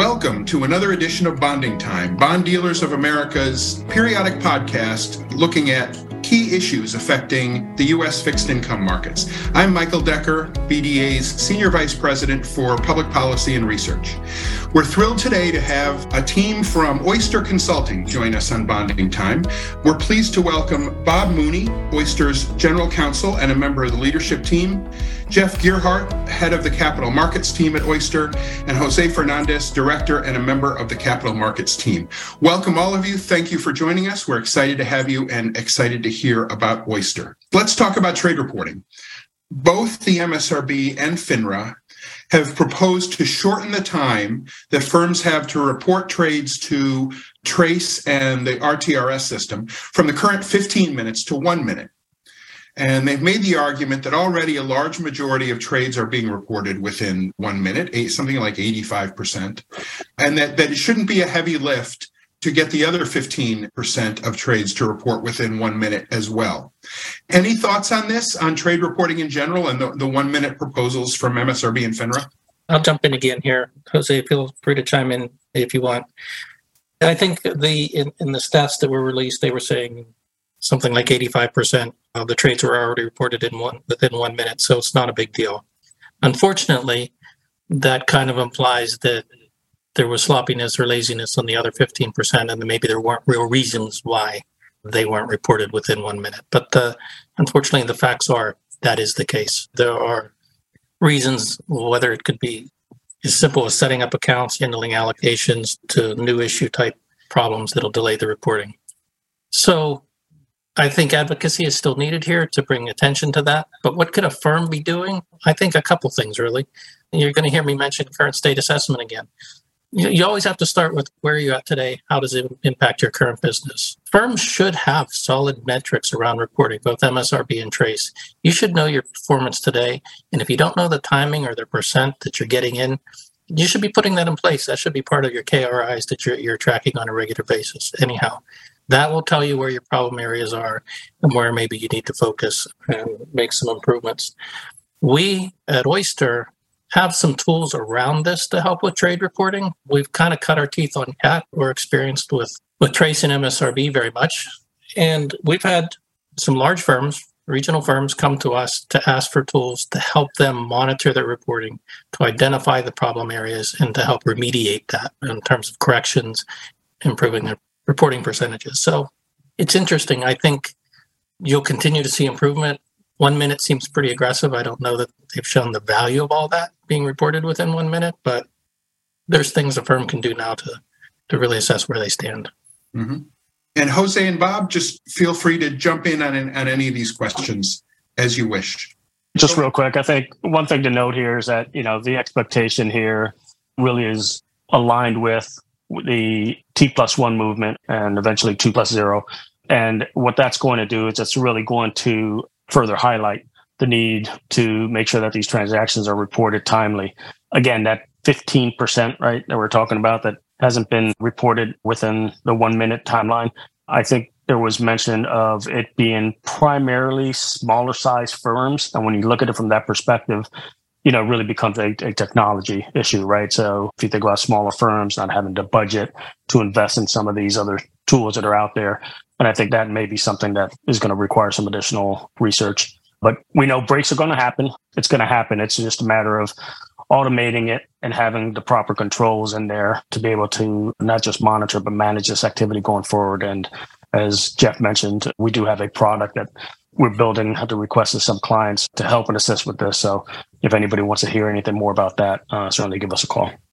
Welcome to another edition of Bonding Time, Bond Dealers of America's periodic podcast looking at key issues affecting the U.S. fixed income markets. I'm Michael Decker, BDA's Senior Vice President for Public Policy and Research. We're thrilled today to have a team from Oyster Consulting join us on Bonding Time. We're pleased to welcome Bob Mooney, Oyster's General Counsel and a member of the leadership team, Jeff Gearhart, head of the capital markets team at Oyster, and Jose Fernandez, director and a member of the capital markets team. Welcome, all of you. Thank you for joining us. We're excited to have you and excited to hear about Oyster. Let's talk about trade reporting. Both the MSRB and FINRA have proposed to shorten the time that firms have to report trades to Trace and the RTRS system from the current 15 minutes to one minute. And they've made the argument that already a large majority of trades are being reported within one minute, something like 85%, and that, that it shouldn't be a heavy lift to get the other 15% of trades to report within one minute as well. Any thoughts on this, on trade reporting in general and the, the one minute proposals from MSRB and FINRA? I'll jump in again here. Jose, feel free to chime in if you want. I think the in, in the stats that were released, they were saying something like 85% of the trades were already reported in one within one minute, so it's not a big deal. Unfortunately, that kind of implies that there was sloppiness or laziness on the other 15%, and maybe there weren't real reasons why they weren't reported within one minute. But the, unfortunately, the facts are that is the case. There are reasons, whether it could be as simple as setting up accounts, handling allocations, to new issue type problems that'll delay the reporting. So I think advocacy is still needed here to bring attention to that. But what could a firm be doing? I think a couple things really. You're going to hear me mention current state assessment again you always have to start with where you're at today. How does it impact your current business? Firms should have solid metrics around reporting, both MSRB and Trace. You should know your performance today. And if you don't know the timing or the percent that you're getting in, you should be putting that in place. That should be part of your KRIs that you're, you're tracking on a regular basis. Anyhow, that will tell you where your problem areas are and where maybe you need to focus and make some improvements. We at Oyster have some tools around this to help with trade reporting. We've kind of cut our teeth on CAT. We're experienced with, with Trace and MSRB very much. And we've had some large firms, regional firms, come to us to ask for tools to help them monitor their reporting, to identify the problem areas, and to help remediate that in terms of corrections, improving their reporting percentages. So it's interesting. I think you'll continue to see improvement one minute seems pretty aggressive. I don't know that they've shown the value of all that being reported within one minute, but there's things a firm can do now to to really assess where they stand. Mm-hmm. And Jose and Bob, just feel free to jump in on, on any of these questions as you wish. Just real quick, I think one thing to note here is that you know the expectation here really is aligned with the T plus one movement and eventually T plus zero. And what that's going to do is it's really going to further highlight the need to make sure that these transactions are reported timely. Again, that 15%, right, that we're talking about that hasn't been reported within the one minute timeline. I think there was mention of it being primarily smaller size firms. And when you look at it from that perspective, you know, really becomes a, a, technology issue, right? So if you think about smaller firms not having to budget to invest in some of these other tools that are out there, and I think that may be something that is going to require some additional research. But we know breaks are going to happen. It's going to happen. It's just a matter of automating it and having the proper controls in there to be able to not just monitor, but manage this activity going forward. And as Jeff mentioned, we do have a product that we're building at the request of some clients to help and assist with this. So if anybody wants to hear anything more about that, uh, certainly give us a call.